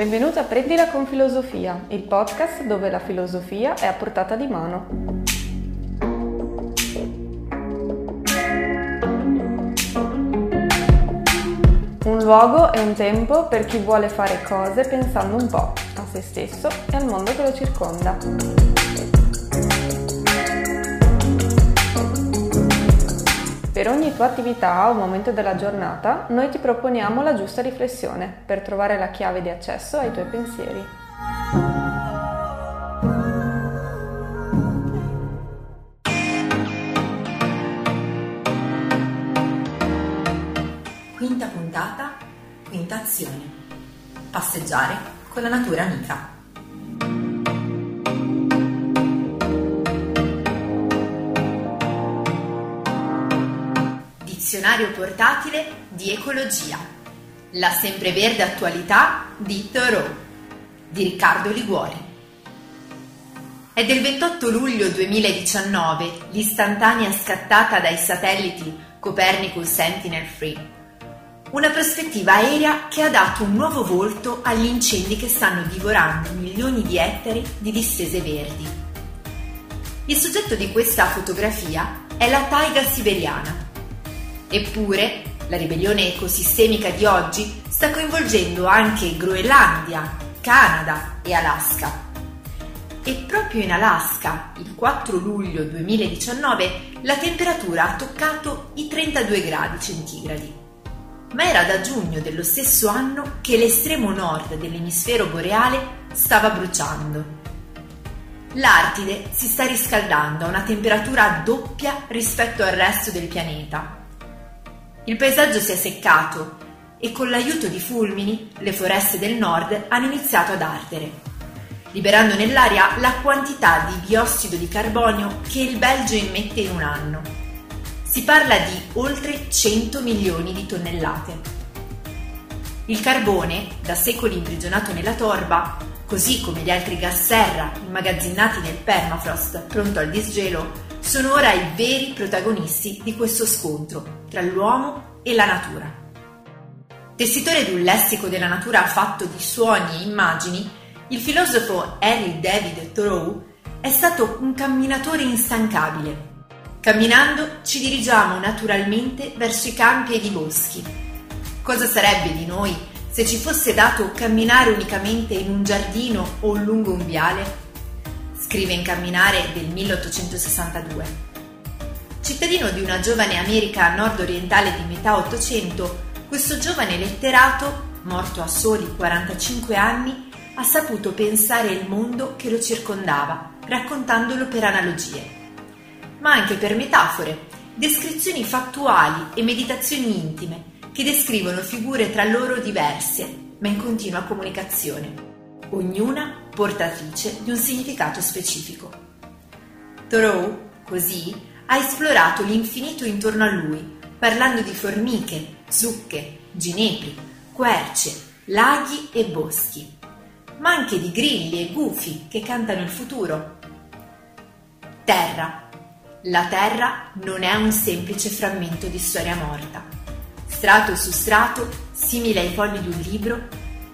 Benvenuto a Prendila con Filosofia, il podcast dove la filosofia è a portata di mano. Un luogo e un tempo per chi vuole fare cose pensando un po' a se stesso e al mondo che lo circonda. Per ogni tua attività o momento della giornata, noi ti proponiamo la giusta riflessione per trovare la chiave di accesso ai tuoi pensieri. Quinta puntata, quinta azione. Passeggiare con la natura amica. Dizionario portatile di ecologia, la sempreverde attualità di Thoreau, di Riccardo Liguori. È del 28 luglio 2019 l'istantanea scattata dai satelliti Copernicus Sentinel-3, una prospettiva aerea che ha dato un nuovo volto agli incendi che stanno divorando milioni di ettari di distese verdi. Il soggetto di questa fotografia è la taiga siberiana, Eppure, la ribellione ecosistemica di oggi sta coinvolgendo anche Groenlandia, Canada e Alaska. E proprio in Alaska, il 4 luglio 2019, la temperatura ha toccato i 32 gradi centigradi. Ma era da giugno dello stesso anno che l'estremo nord dell'emisfero boreale stava bruciando. L'Artide si sta riscaldando a una temperatura doppia rispetto al resto del pianeta il paesaggio si è seccato e con l'aiuto di fulmini le foreste del nord hanno iniziato ad ardere, liberando nell'aria la quantità di biossido di carbonio che il Belgio emette in un anno. Si parla di oltre 100 milioni di tonnellate. Il carbone, da secoli imprigionato nella torba, così come gli altri gas serra immagazzinati nel permafrost pronto al disgelo, sono ora i veri protagonisti di questo scontro tra l'uomo e la natura. Tessitore di un lessico della natura fatto di suoni e immagini, il filosofo Henry David Thoreau è stato un camminatore instancabile. Camminando ci dirigiamo naturalmente verso i campi ed i boschi. Cosa sarebbe di noi se ci fosse dato camminare unicamente in un giardino o lungo un viale? Scrive in Camminare del 1862. Cittadino di una giovane America nord-orientale di metà Ottocento, questo giovane letterato, morto a soli 45 anni, ha saputo pensare il mondo che lo circondava, raccontandolo per analogie, ma anche per metafore, descrizioni fattuali e meditazioni intime che descrivono figure tra loro diverse, ma in continua comunicazione ognuna portatrice di un significato specifico. Thoreau, così, ha esplorato l'infinito intorno a lui, parlando di formiche, zucche, ginepri, querce, laghi e boschi, ma anche di grilli e gufi che cantano il futuro. Terra. La terra non è un semplice frammento di storia morta. Strato su strato, simile ai fogli di un libro,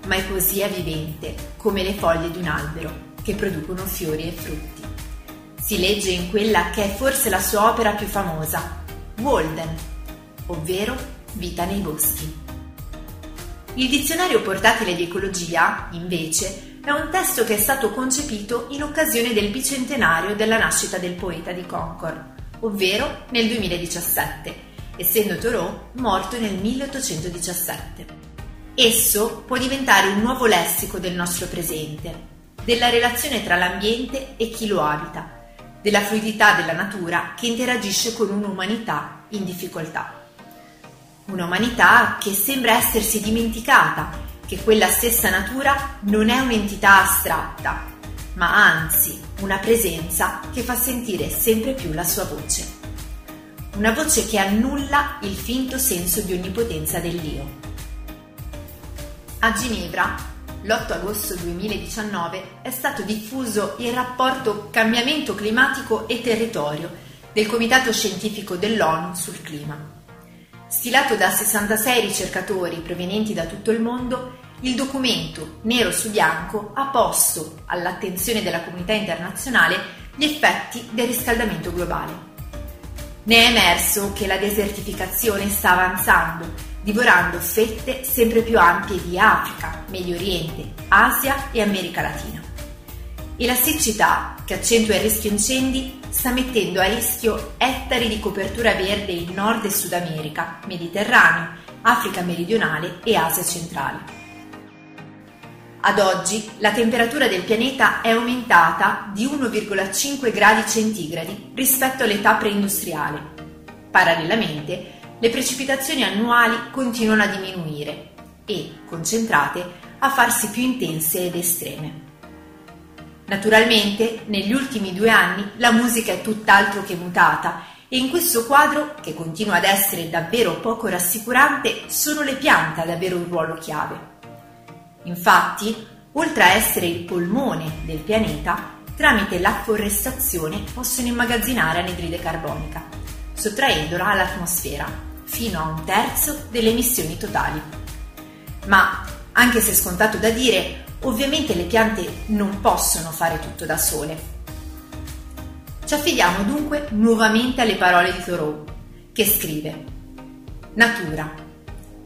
ma è poesia vivente, come le foglie di un albero, che producono fiori e frutti. Si legge in quella che è forse la sua opera più famosa, Walden, ovvero Vita nei boschi. Il dizionario portatile di ecologia, invece, è un testo che è stato concepito in occasione del bicentenario della nascita del poeta di Concord, ovvero nel 2017, essendo Thoreau morto nel 1817. Esso può diventare un nuovo lessico del nostro presente, della relazione tra l'ambiente e chi lo abita, della fluidità della natura che interagisce con un'umanità in difficoltà. Un'umanità che sembra essersi dimenticata che quella stessa natura non è un'entità astratta, ma anzi una presenza che fa sentire sempre più la sua voce. Una voce che annulla il finto senso di onnipotenza dell'io. A Ginevra, l'8 agosto 2019, è stato diffuso il rapporto Cambiamento climatico e territorio del Comitato Scientifico dell'ONU sul clima. Stilato da 66 ricercatori provenienti da tutto il mondo, il documento nero su bianco ha posto all'attenzione della comunità internazionale gli effetti del riscaldamento globale. Ne è emerso che la desertificazione sta avanzando, divorando fette sempre più ampie di Africa, Medio Oriente, Asia e America Latina. E la siccità, che accentua il rischio incendi, sta mettendo a rischio ettari di copertura verde in Nord e Sud America, Mediterraneo, Africa meridionale e Asia centrale. Ad oggi la temperatura del pianeta è aumentata di 1,5 gradi centigradi rispetto all'età preindustriale. Parallelamente, le precipitazioni annuali continuano a diminuire e, concentrate, a farsi più intense ed estreme. Naturalmente, negli ultimi due anni la musica è tutt'altro che mutata e in questo quadro, che continua ad essere davvero poco rassicurante, sono le piante ad avere un ruolo chiave. Infatti, oltre a essere il polmone del pianeta, tramite l'afforestazione possono immagazzinare anidride carbonica, sottraendola all'atmosfera, fino a un terzo delle emissioni totali. Ma, anche se scontato da dire, ovviamente le piante non possono fare tutto da sole. Ci affidiamo dunque nuovamente alle parole di Thoreau, che scrive Natura.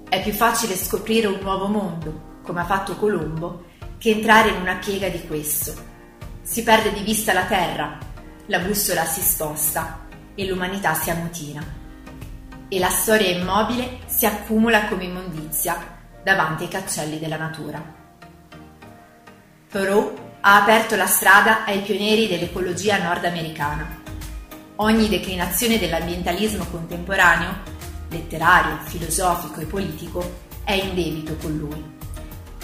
È più facile scoprire un nuovo mondo come ha fatto Colombo, che entrare in una piega di questo. Si perde di vista la terra, la bussola si sposta e l'umanità si ammutina. E la storia immobile si accumula come immondizia davanti ai cancelli della natura. Thoreau ha aperto la strada ai pionieri dell'ecologia nordamericana. Ogni declinazione dell'ambientalismo contemporaneo, letterario, filosofico e politico, è in debito con lui.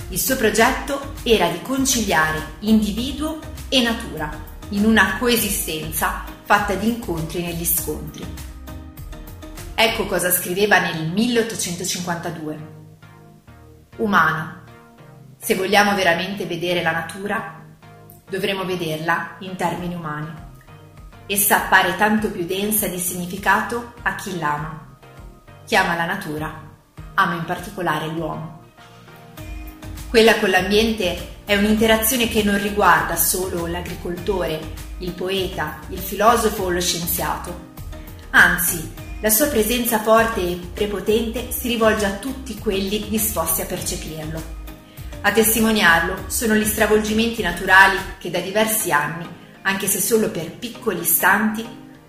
Il suo progetto era di conciliare individuo e natura in una coesistenza fatta di incontri negli scontri. Ecco cosa scriveva nel 1852. Umano, se vogliamo veramente vedere la natura, dovremo vederla in termini umani. Essa appare tanto più densa di significato a chi l'ama. Chi ama la natura, ama in particolare l'uomo. Quella con l'ambiente è un'interazione che non riguarda solo l'agricoltore, il poeta, il filosofo o lo scienziato. Anzi, la sua presenza forte e prepotente si rivolge a tutti quelli disposti a percepirlo. A testimoniarlo sono gli stravolgimenti naturali che da diversi anni, anche se solo per piccoli istanti,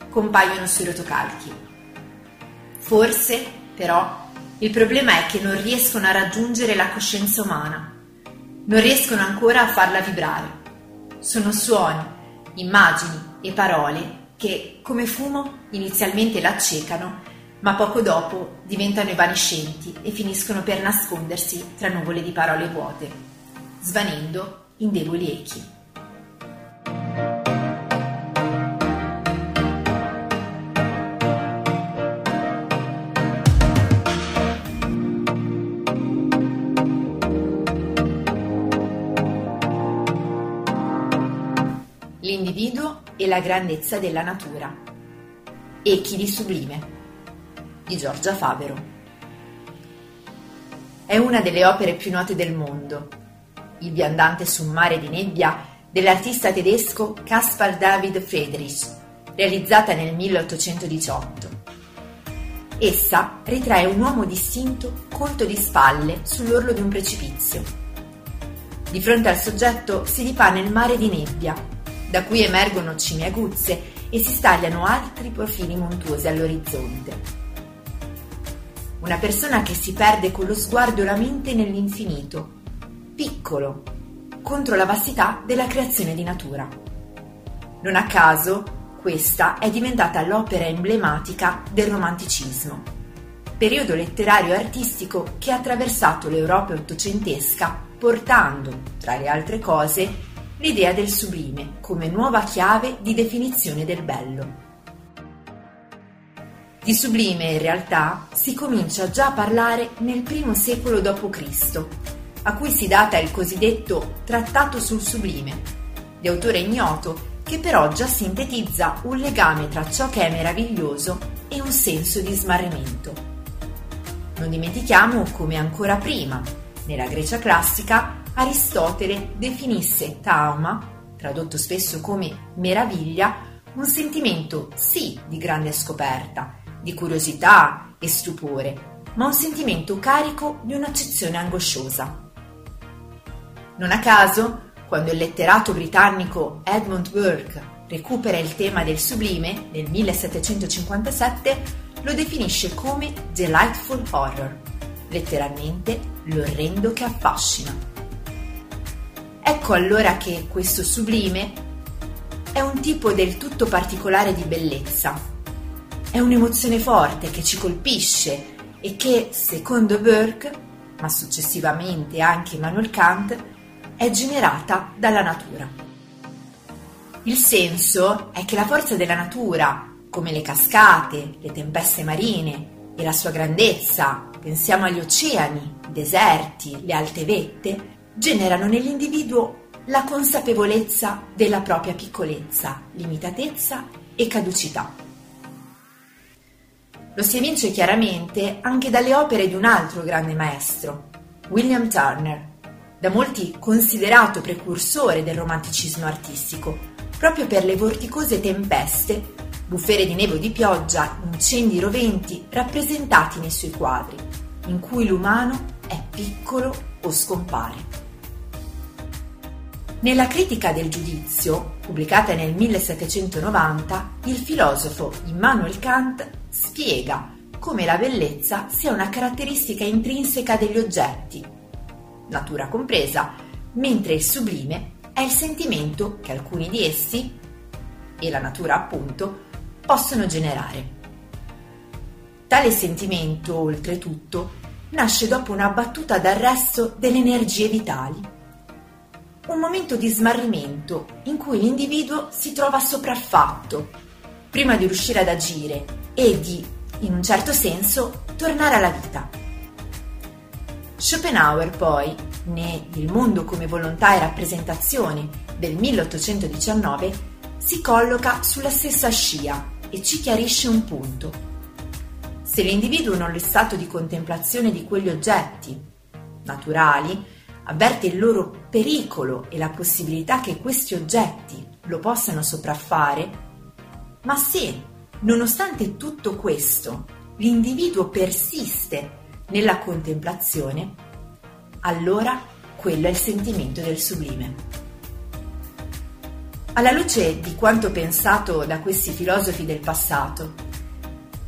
compaiono sui rotocalchi. Forse, però, il problema è che non riescono a raggiungere la coscienza umana non riescono ancora a farla vibrare. Sono suoni, immagini e parole che, come fumo, inizialmente l'accecano, ma poco dopo diventano evanescenti e finiscono per nascondersi tra nuvole di parole vuote, svanendo in deboli echi. L'individuo e la grandezza della natura. Echi di sublime di Giorgia Favero. È una delle opere più note del mondo, Il viandante su un mare di nebbia dell'artista tedesco Caspar David Friedrich, realizzata nel 1818. Essa ritrae un uomo distinto colto di spalle sull'orlo di un precipizio. Di fronte al soggetto si dipana il mare di nebbia da cui emergono cime aguzze e si stagliano altri profili montuosi all'orizzonte. Una persona che si perde con lo sguardo e la mente nell'infinito, piccolo, contro la vastità della creazione di natura. Non a caso, questa è diventata l'opera emblematica del romanticismo, periodo letterario e artistico che ha attraversato l'Europa ottocentesca portando, tra le altre cose, l'idea del sublime come nuova chiave di definizione del bello. Di sublime in realtà si comincia già a parlare nel primo secolo d.C., a cui si data il cosiddetto Trattato sul Sublime, di autore ignoto che però già sintetizza un legame tra ciò che è meraviglioso e un senso di smarrimento. Non dimentichiamo come ancora prima, Nella Grecia classica Aristotele definisse tauma, tradotto spesso come meraviglia, un sentimento sì di grande scoperta, di curiosità e stupore, ma un sentimento carico di un'accezione angosciosa. Non a caso, quando il letterato britannico Edmund Burke recupera il tema del sublime nel 1757, lo definisce come delightful horror, letteralmente l'orrendo che affascina. Ecco allora che questo sublime è un tipo del tutto particolare di bellezza, è un'emozione forte che ci colpisce e che, secondo Burke, ma successivamente anche Immanuel Kant, è generata dalla natura. Il senso è che la forza della natura, come le cascate, le tempeste marine e la sua grandezza, pensiamo agli oceani, i deserti, le alte vette, generano nell'individuo la consapevolezza della propria piccolezza, limitatezza e caducità. Lo si evince chiaramente anche dalle opere di un altro grande maestro, William Turner, da molti considerato precursore del romanticismo artistico, proprio per le vorticose tempeste bufere di neve o di pioggia, incendi roventi rappresentati nei suoi quadri, in cui l'umano è piccolo o scompare. Nella critica del giudizio, pubblicata nel 1790, il filosofo Immanuel Kant spiega come la bellezza sia una caratteristica intrinseca degli oggetti, natura compresa, mentre il sublime è il sentimento che alcuni di essi, e la natura appunto, possono generare. Tale sentimento, oltretutto, nasce dopo una battuta d'arresto delle energie vitali. Un momento di smarrimento in cui l'individuo si trova sopraffatto, prima di riuscire ad agire e di, in un certo senso, tornare alla vita. Schopenhauer poi, ne Il mondo come volontà e rappresentazione del 1819, si colloca sulla stessa scia e ci chiarisce un punto. Se l'individuo nello stato di contemplazione di quegli oggetti naturali avverte il loro pericolo e la possibilità che questi oggetti lo possano sopraffare, ma se, nonostante tutto questo, l'individuo persiste nella contemplazione, allora quello è il sentimento del sublime. Alla luce di quanto pensato da questi filosofi del passato,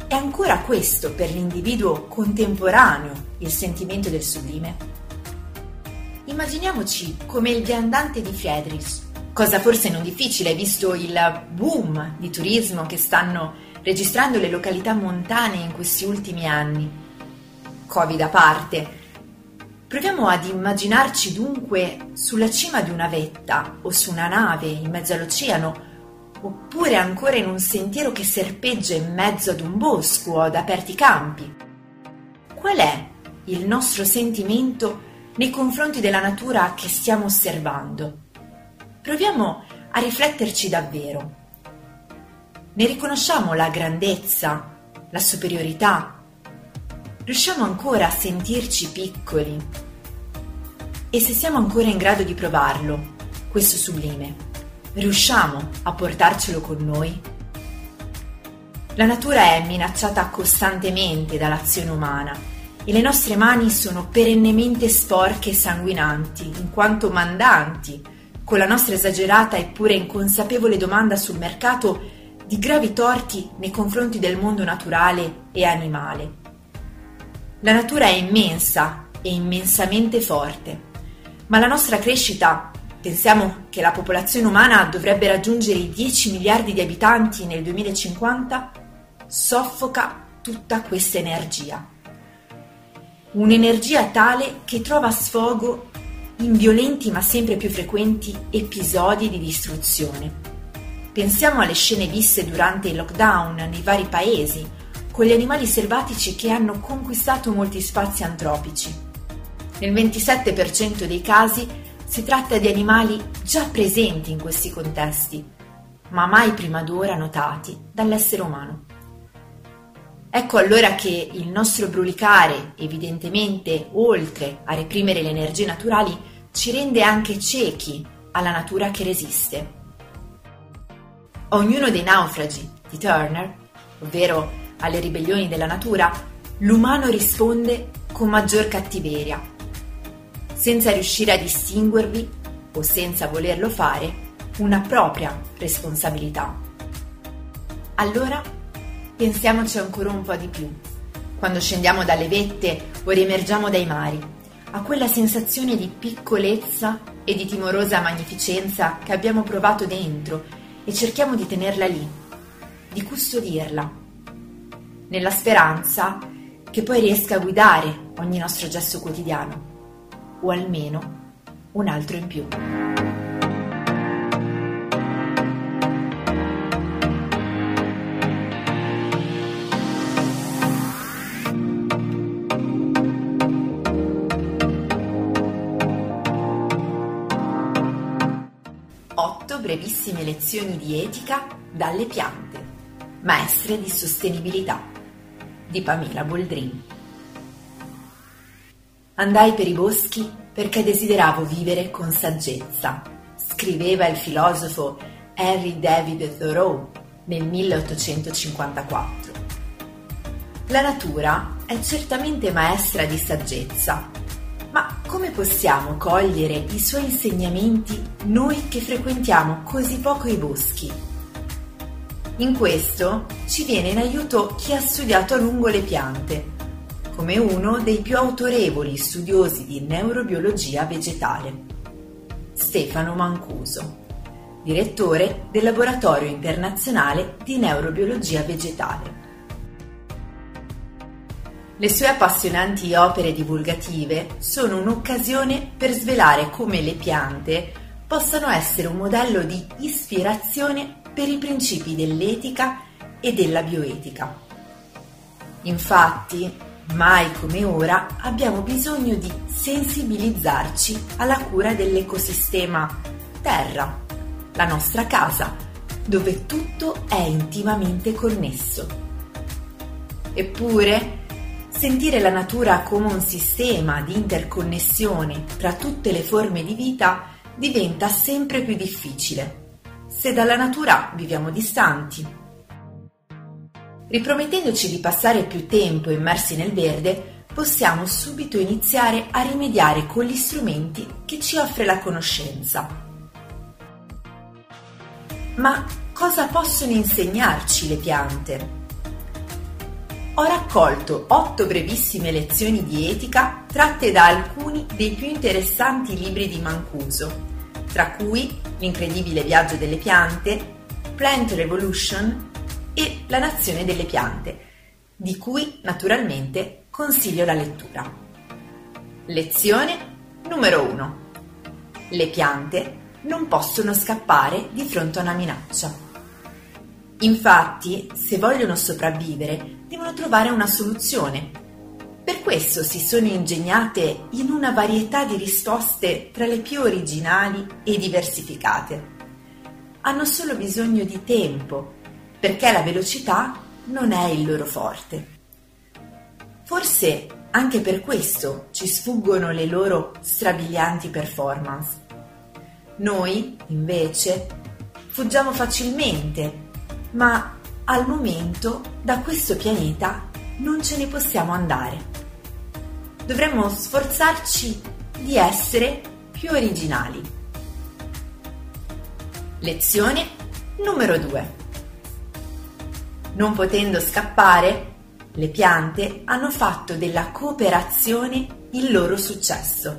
è ancora questo per l'individuo contemporaneo il sentimento del sublime? Immaginiamoci come il viandante di Friedrich, cosa forse non difficile visto il boom di turismo che stanno registrando le località montane in questi ultimi anni. Covid a parte, Proviamo ad immaginarci dunque sulla cima di una vetta o su una nave in mezzo all'oceano, oppure ancora in un sentiero che serpeggia in mezzo ad un bosco o ad aperti campi. Qual è il nostro sentimento nei confronti della natura che stiamo osservando? Proviamo a rifletterci davvero. Ne riconosciamo la grandezza, la superiorità, riusciamo ancora a sentirci piccoli. E se siamo ancora in grado di provarlo, questo sublime, riusciamo a portarcelo con noi? La natura è minacciata costantemente dall'azione umana e le nostre mani sono perennemente sporche e sanguinanti, in quanto mandanti, con la nostra esagerata eppure inconsapevole domanda sul mercato di gravi torti nei confronti del mondo naturale e animale. La natura è immensa e immensamente forte, ma la nostra crescita, pensiamo che la popolazione umana dovrebbe raggiungere i 10 miliardi di abitanti nel 2050, soffoca tutta questa energia. Un'energia tale che trova sfogo in violenti ma sempre più frequenti episodi di distruzione. Pensiamo alle scene viste durante il lockdown nei vari paesi, con gli animali selvatici che hanno conquistato molti spazi antropici. Nel 27% dei casi si tratta di animali già presenti in questi contesti, ma mai prima d'ora notati dall'essere umano. Ecco allora che il nostro brulicare, evidentemente oltre a reprimere le energie naturali, ci rende anche ciechi alla natura che resiste. Ognuno dei naufragi di Turner, ovvero alle ribellioni della natura, l'umano risponde con maggior cattiveria, senza riuscire a distinguervi o senza volerlo fare una propria responsabilità. Allora pensiamoci ancora un po' di più, quando scendiamo dalle vette o riemergiamo dai mari, a quella sensazione di piccolezza e di timorosa magnificenza che abbiamo provato dentro e cerchiamo di tenerla lì, di custodirla, nella speranza che poi riesca a guidare ogni nostro gesto quotidiano, o almeno un altro in più. Brevissime lezioni di etica dalle piante, maestre di sostenibilità di Pamela Boldrin. Andai per i boschi perché desideravo vivere con saggezza, scriveva il filosofo Henry David Thoreau nel 1854. La natura è certamente maestra di saggezza, come possiamo cogliere i suoi insegnamenti noi che frequentiamo così poco i boschi? In questo ci viene in aiuto chi ha studiato a lungo le piante come uno dei più autorevoli studiosi di neurobiologia vegetale, Stefano Mancuso, direttore del Laboratorio internazionale di neurobiologia vegetale. Le sue appassionanti opere divulgative sono un'occasione per svelare come le piante possano essere un modello di ispirazione per i principi dell'etica e della bioetica. Infatti, Mai come ora abbiamo bisogno di sensibilizzarci alla cura dell'ecosistema Terra, la nostra casa, dove tutto è intimamente connesso. Eppure, sentire la natura come un sistema di interconnessione tra tutte le forme di vita diventa sempre più difficile, se dalla natura viviamo distanti Ripromettendoci di passare più tempo immersi nel verde, possiamo subito iniziare a rimediare con gli strumenti che ci offre la conoscenza. Ma cosa possono insegnarci le piante? Ho raccolto otto brevissime lezioni di etica tratte da alcuni dei più interessanti libri di Mancuso, tra cui L'incredibile viaggio delle piante, Plant Revolution e La nazione delle piante, di cui naturalmente consiglio la lettura. Lezione numero 1. Le piante non possono scappare di fronte a una minaccia. Infatti, se vogliono sopravvivere, devono trovare una soluzione. Per questo si sono ingegnate in una varietà di risposte tra le più originali e diversificate. Hanno solo bisogno di tempo perché la velocità non è il loro forte. Forse anche per questo ci sfuggono le loro strabilianti performance. Noi, invece, fuggiamo facilmente, ma al momento da questo pianeta non ce ne possiamo andare. Dovremmo sforzarci di essere più originali. Lezione numero 2. Non potendo scappare, le piante hanno fatto della cooperazione il loro successo.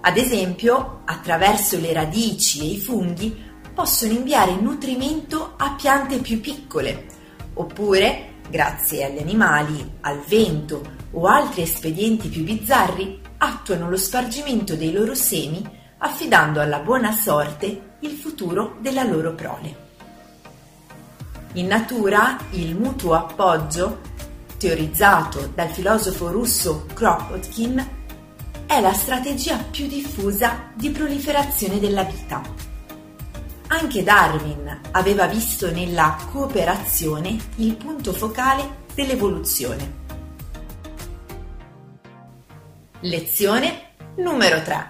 Ad esempio, attraverso le radici e i funghi possono inviare nutrimento a piante più piccole, oppure, grazie agli animali, al vento o altri espedienti più bizzarri, attuano lo spargimento dei loro semi affidando alla buona sorte il futuro della loro prole. In natura il mutuo appoggio, teorizzato dal filosofo russo Kropotkin, è la strategia più diffusa di proliferazione della vita. Anche Darwin aveva visto nella cooperazione il punto focale dell'evoluzione. Lezione numero 3.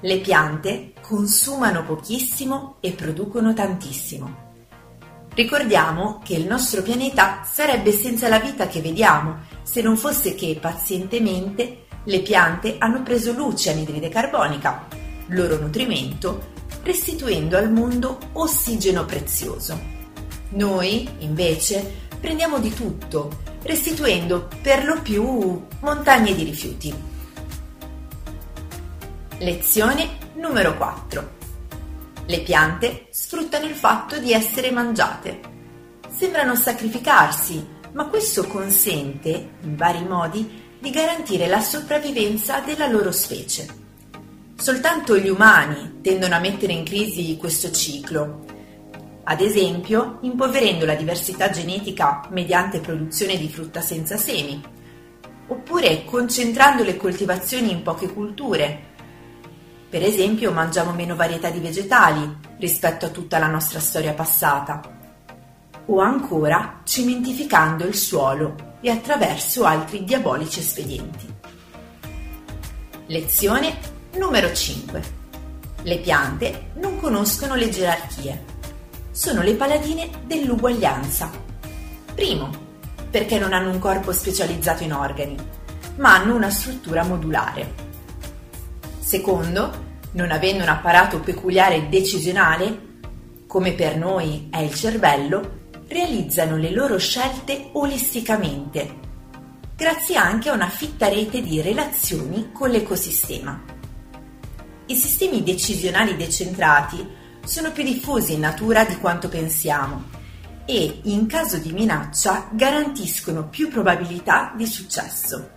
Le piante consumano pochissimo e producono tantissimo. Ricordiamo che il nostro pianeta sarebbe senza la vita che vediamo se non fosse che pazientemente le piante hanno preso luce anidride carbonica, loro nutrimento, restituendo al mondo ossigeno prezioso. Noi, invece, prendiamo di tutto, restituendo per lo più montagne di rifiuti. Lezione numero 4. Le piante sfruttano il fatto di essere mangiate. Sembrano sacrificarsi, ma questo consente, in vari modi, di garantire la sopravvivenza della loro specie. Soltanto gli umani tendono a mettere in crisi questo ciclo, ad esempio impoverendo la diversità genetica mediante produzione di frutta senza semi, oppure concentrando le coltivazioni in poche culture. Per esempio mangiamo meno varietà di vegetali rispetto a tutta la nostra storia passata, o ancora cementificando il suolo e attraverso altri diabolici espedienti. Lezione numero 5. Le piante non conoscono le gerarchie. Sono le paladine dell'uguaglianza. Primo, perché non hanno un corpo specializzato in organi, ma hanno una struttura modulare. Secondo, non avendo un apparato peculiare decisionale, come per noi è il cervello, realizzano le loro scelte olisticamente, grazie anche a una fitta rete di relazioni con l'ecosistema. I sistemi decisionali decentrati sono più diffusi in natura di quanto pensiamo e, in caso di minaccia, garantiscono più probabilità di successo.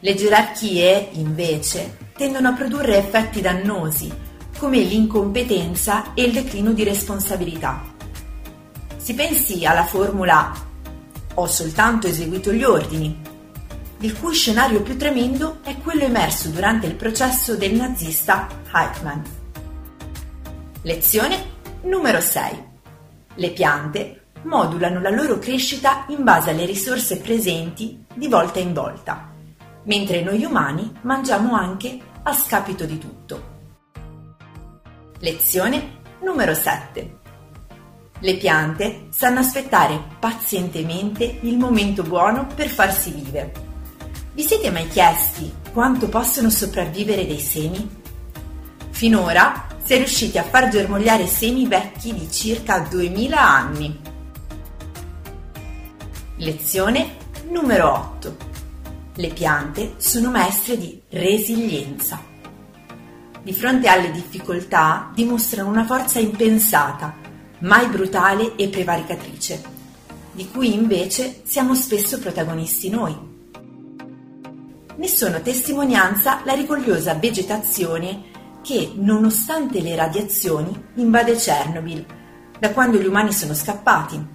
Le gerarchie, invece, tendono a produrre effetti dannosi, come l'incompetenza e il declino di responsabilità. Si pensi alla formula ho soltanto eseguito gli ordini, il cui scenario più tremendo è quello emerso durante il processo del nazista Eichmann. Lezione numero 6. Le piante modulano la loro crescita in base alle risorse presenti di volta in volta, mentre noi umani mangiamo anche a scapito di tutto. Lezione numero 7. Le piante sanno aspettare pazientemente il momento buono per farsi vivere. Vi siete mai chiesti quanto possono sopravvivere dei semi? Finora si è riusciti a far germogliare semi vecchi di circa 2000 anni. Lezione numero 8. Le piante sono maestre di resilienza. Di fronte alle difficoltà dimostrano una forza impensata mai brutale e prevaricatrice, di cui invece siamo spesso protagonisti noi. Ne sono testimonianza la rigogliosa vegetazione che, nonostante le radiazioni, invade Chernobyl, da quando gli umani sono scappati,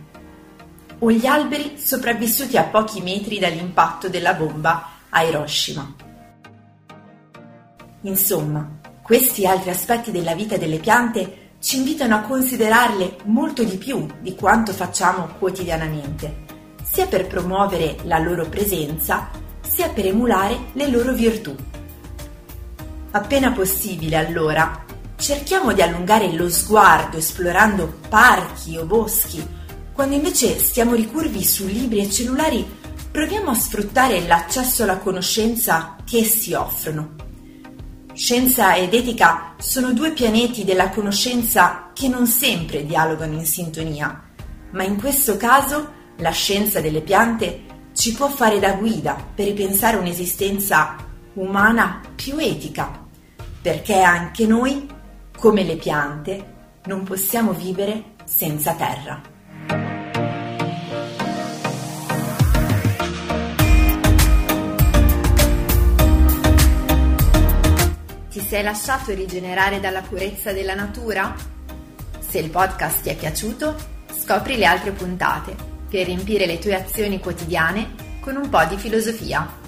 o gli alberi sopravvissuti a pochi metri dall'impatto della bomba a Hiroshima. Insomma, questi altri aspetti della vita delle piante ci invitano a considerarle molto di più di quanto facciamo quotidianamente, sia per promuovere la loro presenza, sia per emulare le loro virtù. Appena possibile, allora, cerchiamo di allungare lo sguardo esplorando parchi o boschi, quando invece stiamo ricurvi su libri e cellulari, proviamo a sfruttare l'accesso alla conoscenza che essi offrono Scienza ed etica sono due pianeti della conoscenza che non sempre dialogano in sintonia, ma in questo caso la scienza delle piante ci può fare da guida per ripensare un'esistenza umana più etica, perché anche noi, come le piante, non possiamo vivere senza terra. sei lasciato rigenerare dalla purezza della natura? Se il podcast ti è piaciuto, scopri le altre puntate per riempire le tue azioni quotidiane con un po' di filosofia.